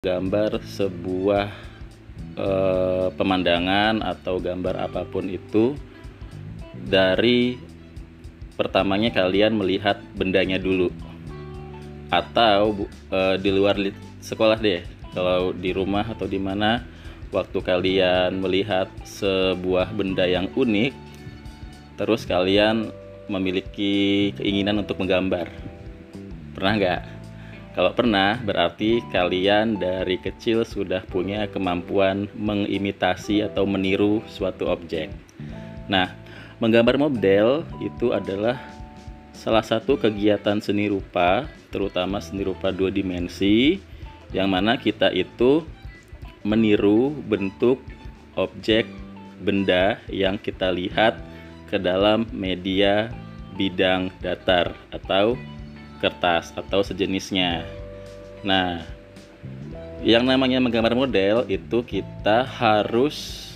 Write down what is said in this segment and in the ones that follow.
gambar sebuah eh, pemandangan atau gambar apa pun itu dari pertamanya kalian melihat bendanya dulu. Atau eh, di luar sekolah deh. Kalau di rumah atau di mana waktu kalian melihat sebuah benda yang unik terus kalian memiliki keinginan untuk menggambar. Pernah nggak kalau pernah berarti kalian dari kecil sudah punya kemampuan mengimitasi atau meniru suatu objek. Nah menggambar model itu adalah salah satu kegiatan seni rupa terutama seni rupa dua dimensi yang mana kita itu meniru bentuk objek benda yang kita lihat ke dalam media bidang datar atau kertas atau sejenisnya. Nah, yang namanya menggambar model itu kita harus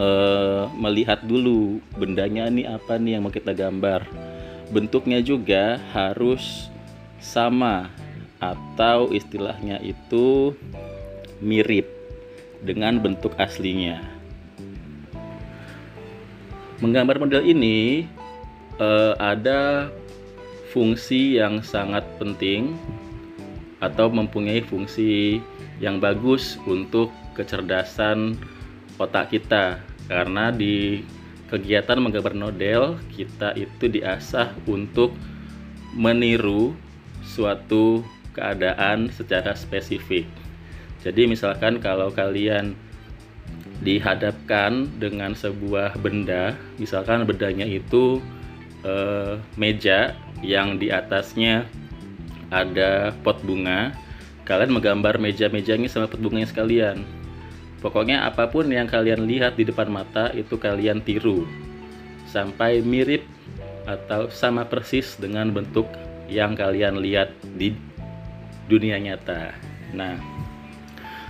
uh, melihat dulu bendanya ini apa nih yang mau kita gambar. Bentuknya juga harus sama atau istilahnya itu mirip dengan bentuk aslinya. Menggambar model ini uh, ada fungsi yang sangat penting atau mempunyai fungsi yang bagus untuk kecerdasan otak kita karena di kegiatan menggambar model kita itu diasah untuk meniru suatu keadaan secara spesifik. Jadi misalkan kalau kalian dihadapkan dengan sebuah benda, misalkan bendanya itu eh, meja yang di atasnya ada pot bunga, kalian menggambar meja-mejanya sama pot bunganya sekalian. Pokoknya apa pun yang kalian lihat di depan mata itu kalian tiru sampai mirip atau sama persis dengan bentuk yang kalian lihat di dunia nyata. Nah,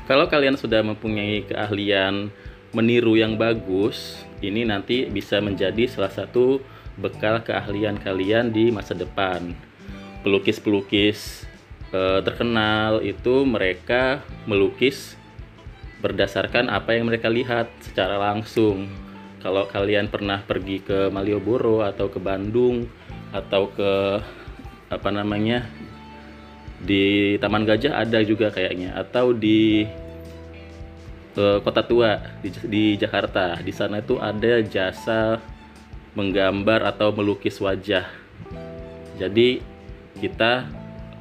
kalau kalian sudah mempunyai keahlian meniru yang bagus, ini nanti bisa menjadi salah satu bekal keahlian kalian di masa depan. Pelukis-pelukis eh, terkenal itu mereka melukis berdasarkan apa yang mereka lihat secara langsung. Kalau kalian pernah pergi ke Malioboro atau ke Bandung atau ke apa namanya di Taman Gajah ada juga kayaknya atau di uh, Kota Tua di, di Jakarta. Di sana itu ada jasa menggambar atau melukis wajah. Jadi kita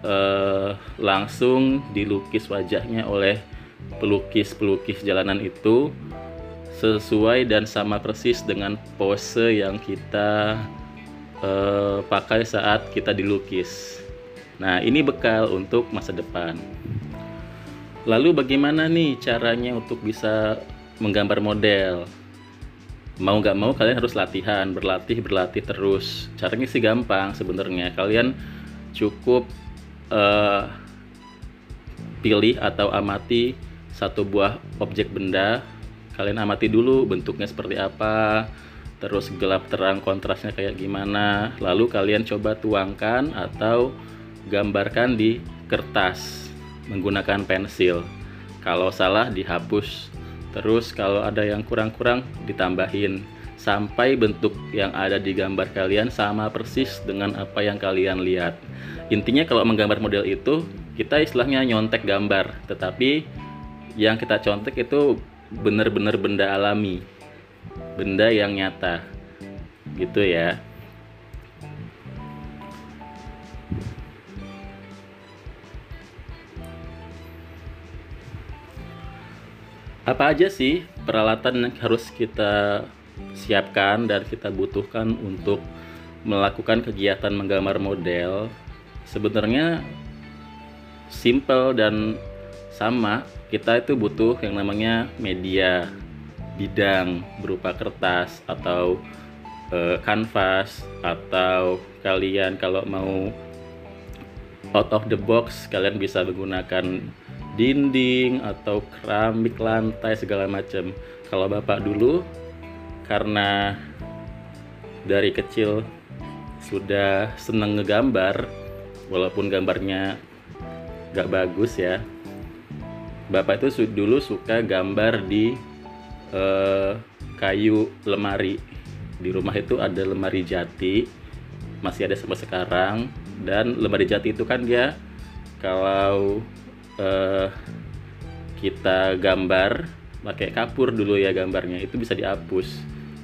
uh, langsung dilukis wajahnya oleh pelukis-pelukis jalanan itu sesuai dan sama persis dengan pose yang kita uh, pakai saat kita dilukis. Nah, ini bekal untuk masa depan. Lalu bagaimana nih caranya untuk bisa menggambar model? Mau nggak mau kalian harus latihan, berlatih, berlatih terus. Caranya sih gampang sebenarnya. Kalian cukup uh, pilih atau amati satu buah objek benda. Kalian amati dulu bentuknya seperti apa, terus gelap terang kontrasnya kayak gimana. Lalu kalian coba tuangkan atau gambarkan di kertas menggunakan pensil. Kalau salah dihapus. Terus kalau ada yang kurang-kurang ditambahin sampai bentuk yang ada di gambar kalian sama persis dengan apa yang kalian lihat. Intinya kalau menggambar model itu kita istilahnya nyontek gambar, tetapi yang kita contek itu benar-benar benda alami. Benda yang nyata. Gitu ya. Apa aja sih peralatan yang harus kita siapkan dan kita butuhkan untuk melakukan kegiatan menggambar model? Sebenarnya simple dan sama. Kita itu butuh yang namanya media bidang berupa kertas atau uh, kanvas atau kalian kalau mau out of the box kalian bisa menggunakan dinding atau keramik lantai segala macam. Kalau bapak dulu karena dari kecil sudah seneng ngegambar walaupun gambarnya gak bagus ya bapak itu dulu suka gambar di uh, kayu lemari di rumah itu ada lemari jati masih ada sampai sekarang dan lemari jati itu kan dia kalau uh, kita gambar pakai kapur dulu ya gambarnya itu bisa dihapus.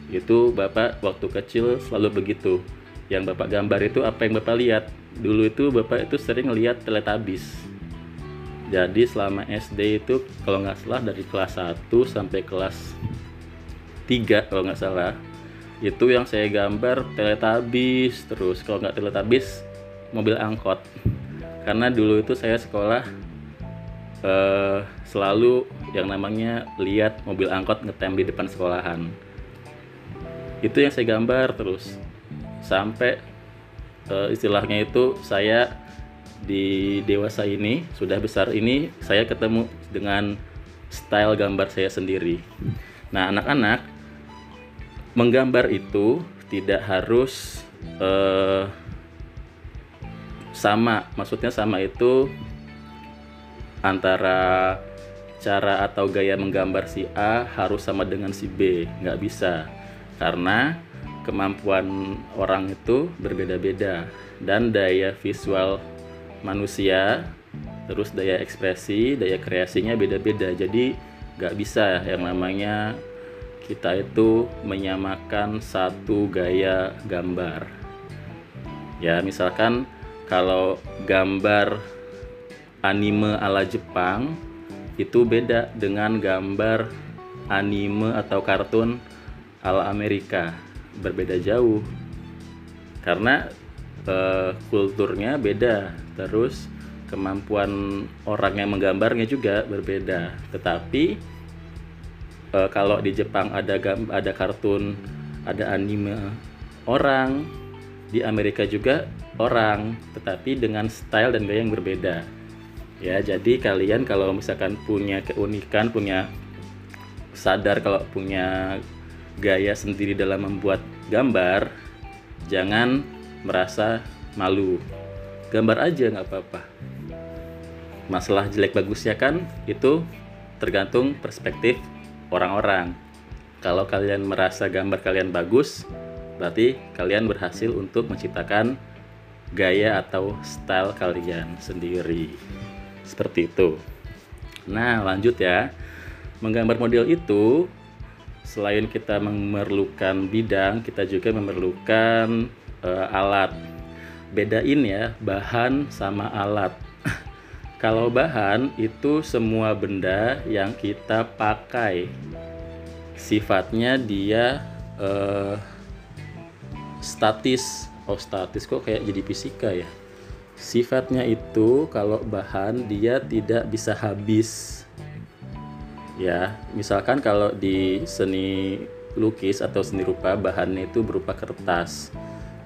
Itu bapak waktu kecil selalu begitu. Yang bapak gambar itu apa yang bapak lihat? Dulu itu bapak itu sering lihat teletabis jadi selama SD itu kalau nggak salah dari kelas 1 sampai kelas 3 kalau nggak salah itu yang saya gambar teletabis terus kalau nggak teletabis mobil angkot. Karena dulu itu saya sekolah eh, selalu yang namanya lihat mobil angkot ngetem di depan sekolahan. Itu yang saya gambar terus. Sampai eh, istilahnya itu saya di dewasa ini sudah besar ini saya ketemu dengan style gambar saya sendiri. Nah anak-anak menggambar itu tidak harus uh, sama, maksudnya sama itu antara cara atau gaya menggambar si A harus sama dengan si B, nggak bisa karena kemampuan orang itu berbeda-beda. Dan daya visual manusia terus daya ekspresi daya kreasinya beda-beda. Jadi nggak bisa. Yang namanya kita itu menyamakan satu gaya gambar. Ya misalkan kalau gambar anime ala Jepang itu beda dengan gambar anime atau kartun ala Amerika. Berbeda jauh. Karena uh, kulturnya beda. Terus kemampuan orang yang menggambarnya juga berbeda. Tetapi uh, kalau di Jepang ada ada kartun ada anime orang di Amerika juga orang. Tetapi dengan style dan gaya yang berbeda ya jadi kalian kalau misalkan punya keunikan punya sadar kalau punya gaya sendiri dalam membuat gambar jangan merasa malu. Gambar aja nggak apa-apa. Masalah jelek bagusnya kan itu tergantung perspektif orang-orang. Kalau kalian merasa gambar kalian bagus berarti kalian berhasil untuk menciptakan gaya atau style kalian sendiri seperti itu nah lanjut ya menggambar model itu selain kita memerlukan bidang kita juga memerlukan uh, alat. Bedain ya bahan sama alat. Kalau bahan itu semua benda yang kita pakai. Sifatnya dia uh, statis. Oh, statis kok kayak jadi fisika ya. Sifatnya itu kalau bahan dia tidak bisa habis. Ya, misalkan kalau di seni lukis atau seni rupa bahannya itu berupa kertas.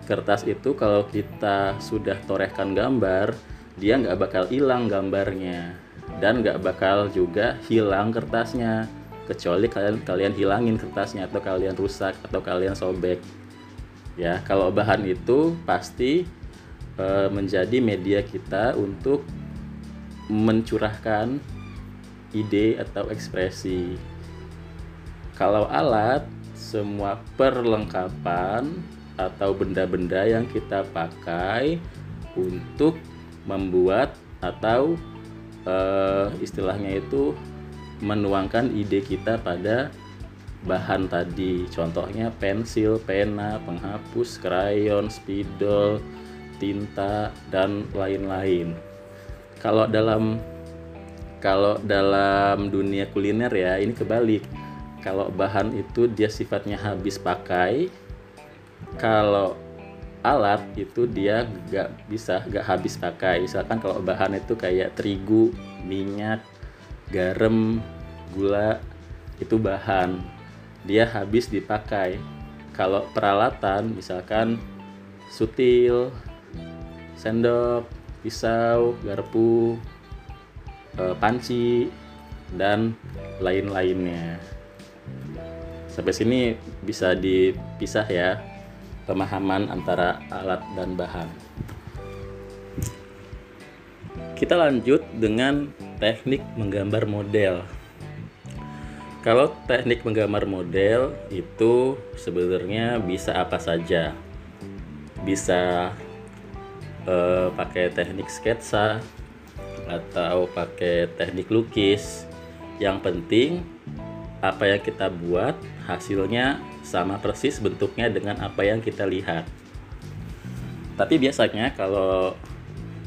Kertas itu kalau kita sudah torehkan gambar dia nggak bakal hilang gambarnya. Dan nggak bakal juga hilang kertasnya. Kecuali kalian kalian hilangin kertasnya atau kalian rusak atau kalian sobek. Ya kalau bahan itu pasti e, menjadi media kita untuk mencurahkan ide atau ekspresi. Kalau alat semua perlengkapan atau benda-benda yang kita pakai untuk membuat atau uh, istilahnya itu menuangkan ide kita pada bahan tadi. Contohnya pensil, pena, penghapus, krayon, spidol, tinta dan lain-lain. Kalau dalam kalau dalam dunia kuliner ya ini kebalik. Kalau bahan itu dia sifatnya habis pakai, kalau alat itu dia nggak bisa nggak habis pakai misalkan kalau bahan itu kayak terigu minyak garam gula itu bahan dia habis dipakai kalau peralatan misalkan sutil sendok pisau garpu eh, panci dan lain-lainnya sampai sini bisa dipisah ya pemahaman antara alat dan bahan. kita lanjut dengan teknik menggambar model. Kalau teknik menggambar model itu sebenarnya bisa apa saja. Bisa eh, pakai teknik sketsa atau pakai teknik lukis. Yang penting apa yang kita buat hasilnya sama persis bentuknya dengan apa yang kita lihat. Tapi biasanya kalau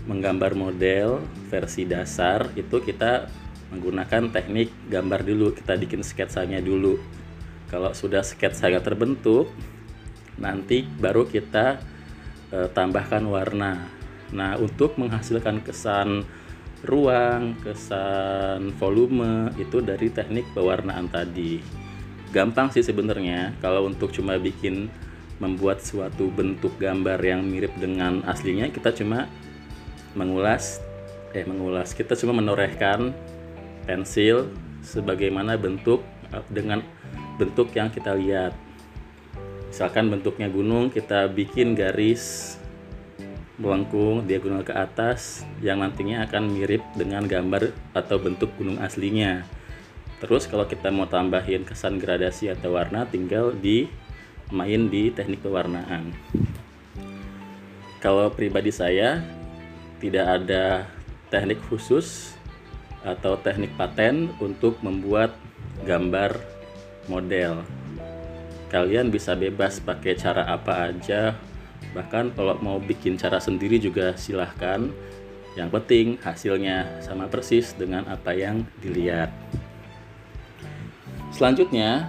menggambar model versi dasar itu kita menggunakan teknik gambar dulu kita bikin sketsanya dulu kalau sudah sketsanya terbentuk nanti baru kita e, tambahkan warna. Nah untuk menghasilkan kesan ruang kesan volume itu dari teknik pewarnaan tadi. Gampang sih sebenarnya kalau untuk cuma bikin membuat suatu bentuk gambar yang mirip dengan aslinya kita cuma mengulas eh mengulas. Kita cuma menorehkan pensil sebagaimana bentuk eh, dengan bentuk yang kita lihat. Misalkan bentuknya gunung, kita bikin garis melengkung diagonal ke atas yang nantinya akan mirip dengan gambar atau bentuk gunung aslinya. Terus kalau kita mau tambahin kesan gradasi atau warna tinggal di main di teknik pewarnaan. Kalau pribadi saya tidak ada teknik khusus atau teknik paten untuk membuat gambar model. Kalian bisa bebas pakai cara apa aja, bahkan kalau mau bikin cara sendiri juga silahkan. Yang penting hasilnya sama persis dengan apa yang dilihat. Selanjutnya,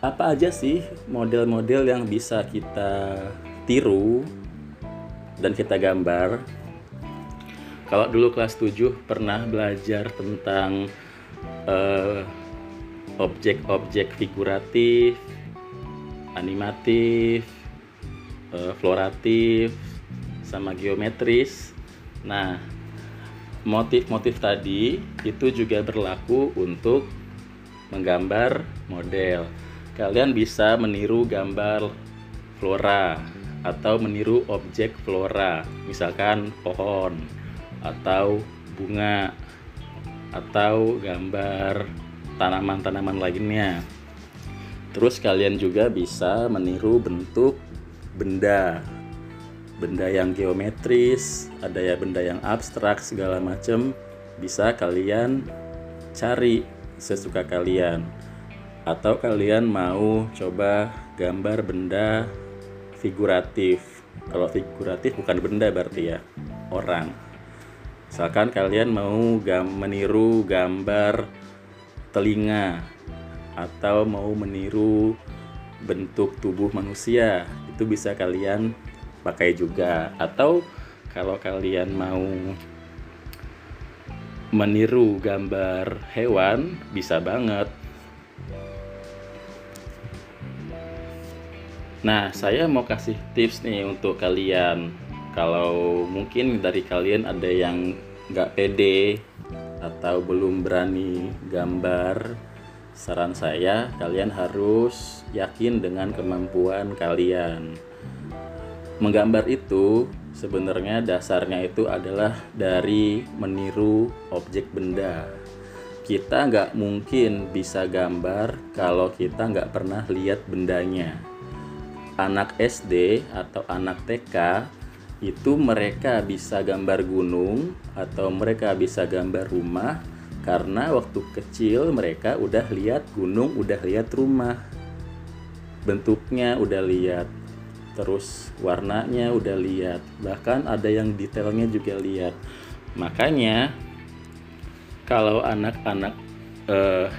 apa aja sih model-model yang bisa kita tiru dan kita gambar kalau dulu kelas 7 pernah belajar tentang uh, objek-objek figuratif, animatif, uh, floratif, sama geometris. Nah, motif-motif tadi itu juga berlaku untuk menggambar model. Kalian bisa meniru gambar flora atau meniru objek flora, misalkan pohon atau bunga atau gambar tanaman-tanaman lainnya. Terus kalian juga bisa meniru bentuk benda. Benda yang geometris, ada ya benda yang abstrak segala macam bisa kalian cari sesuka kalian. Atau kalian mau coba gambar benda figuratif. Kalau figuratif bukan benda berarti ya, orang. Misalkan kalian mau gam meniru gambar telinga atau mau meniru bentuk tubuh manusia, itu bisa kalian pakai juga. Atau kalau kalian mau meniru gambar hewan, bisa banget. Nah, saya mau kasih tips nih untuk kalian kalau mungkin dari kalian ada yang nggak pede atau belum berani gambar saran saya kalian harus yakin dengan kemampuan kalian. Menggambar itu sebenarnya dasarnya itu adalah dari meniru objek benda. Kita nggak mungkin bisa gambar kalau kita nggak pernah lihat bendanya. Anak SD atau anak TK itu mereka bisa gambar gunung atau mereka bisa gambar rumah karena waktu kecil mereka udah lihat gunung, udah lihat rumah. Bentuknya udah lihat. Terus warnanya udah lihat. Bahkan ada yang detailnya juga lihat. Makanya kalau anak-anak eh,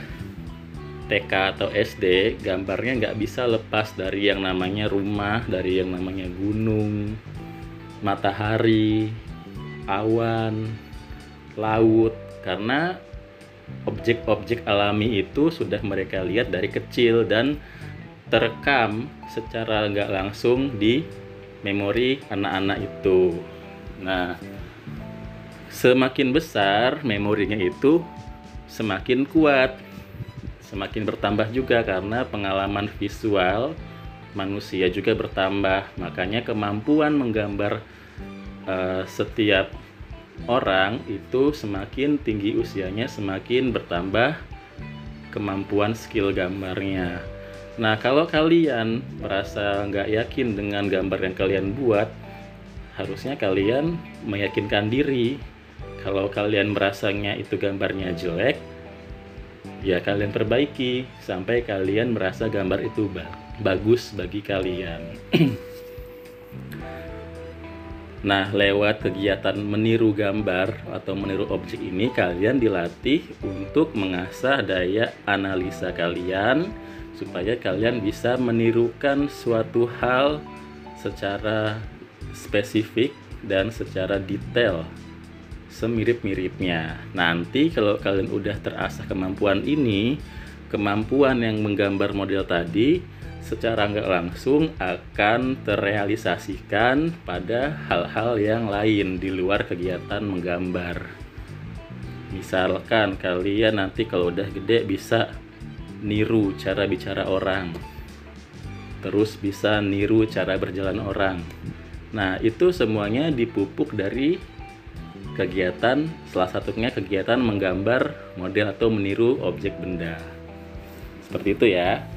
TK atau SD gambarnya nggak bisa lepas dari yang namanya rumah, dari yang namanya gunung, matahari, awan, laut karena objek-objek alami itu sudah mereka lihat dari kecil dan terekam secara nggak langsung di memori anak-anak itu. Nah, semakin besar memorinya itu semakin kuat, semakin bertambah juga karena pengalaman visual manusia juga bertambah makanya kemampuan menggambar uh, setiap orang itu semakin tinggi usianya semakin bertambah kemampuan skill gambarnya. Nah kalau kalian merasa nggak yakin dengan gambar yang kalian buat, harusnya kalian meyakinkan diri. Kalau kalian merasanya itu gambarnya jelek, ya kalian perbaiki sampai kalian merasa gambar itu bagus bagi kalian. Nah, lewat kegiatan meniru gambar atau meniru objek ini, kalian dilatih untuk mengasah daya analisa kalian, supaya kalian bisa menirukan suatu hal secara spesifik dan secara detail, semirip-miripnya. Nanti, kalau kalian udah terasah kemampuan ini, kemampuan yang menggambar model tadi secara nggak langsung akan terrealisasikan pada hal-hal yang lain di luar kegiatan menggambar. Misalkan kalian nanti kalau udah gede bisa niru cara bicara orang. Terus bisa niru cara berjalan orang. Nah, itu semuanya dipupuk dari kegiatan salah satunya kegiatan menggambar model atau meniru objek benda. Seperti itu ya.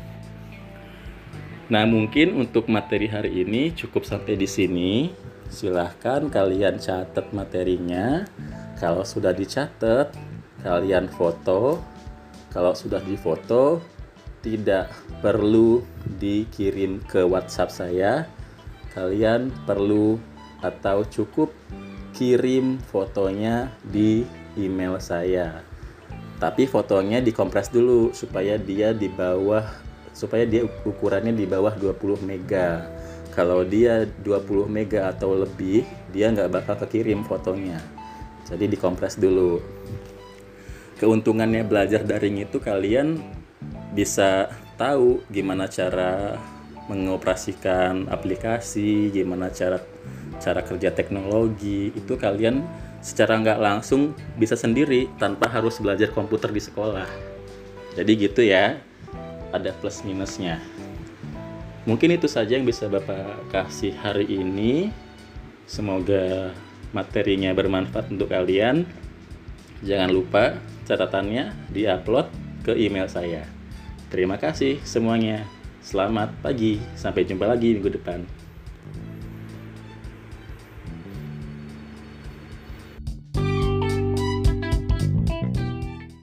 Nah, mungkin untuk materi hari ini cukup sampai di sini. Silahkan kalian catat materinya. Kalau sudah dicatat, kalian foto. Kalau sudah difoto, tidak perlu dikirim ke WhatsApp saya. Kalian perlu atau cukup kirim fotonya di email saya. Tapi fotonya dikompres dulu supaya dia di bawah supaya dia ukurannya di bawah 20 mega. Kalau dia 20 mega atau lebih dia nggak bakal kekirim fotonya. Jadi dikompres dulu. Keuntungannya belajar daring itu kalian bisa tahu gimana cara mengoperasikan aplikasi gimana cara cara kerja teknologi. Itu kalian secara nggak langsung bisa sendiri tanpa harus belajar komputer di sekolah. Jadi gitu ya ada plus minusnya. Mungkin itu saja yang bisa Bapak kasih hari ini. Semoga materinya bermanfaat untuk kalian. Jangan lupa catatannya diupload ke email saya. Terima kasih semuanya. Selamat pagi, sampai jumpa lagi minggu depan.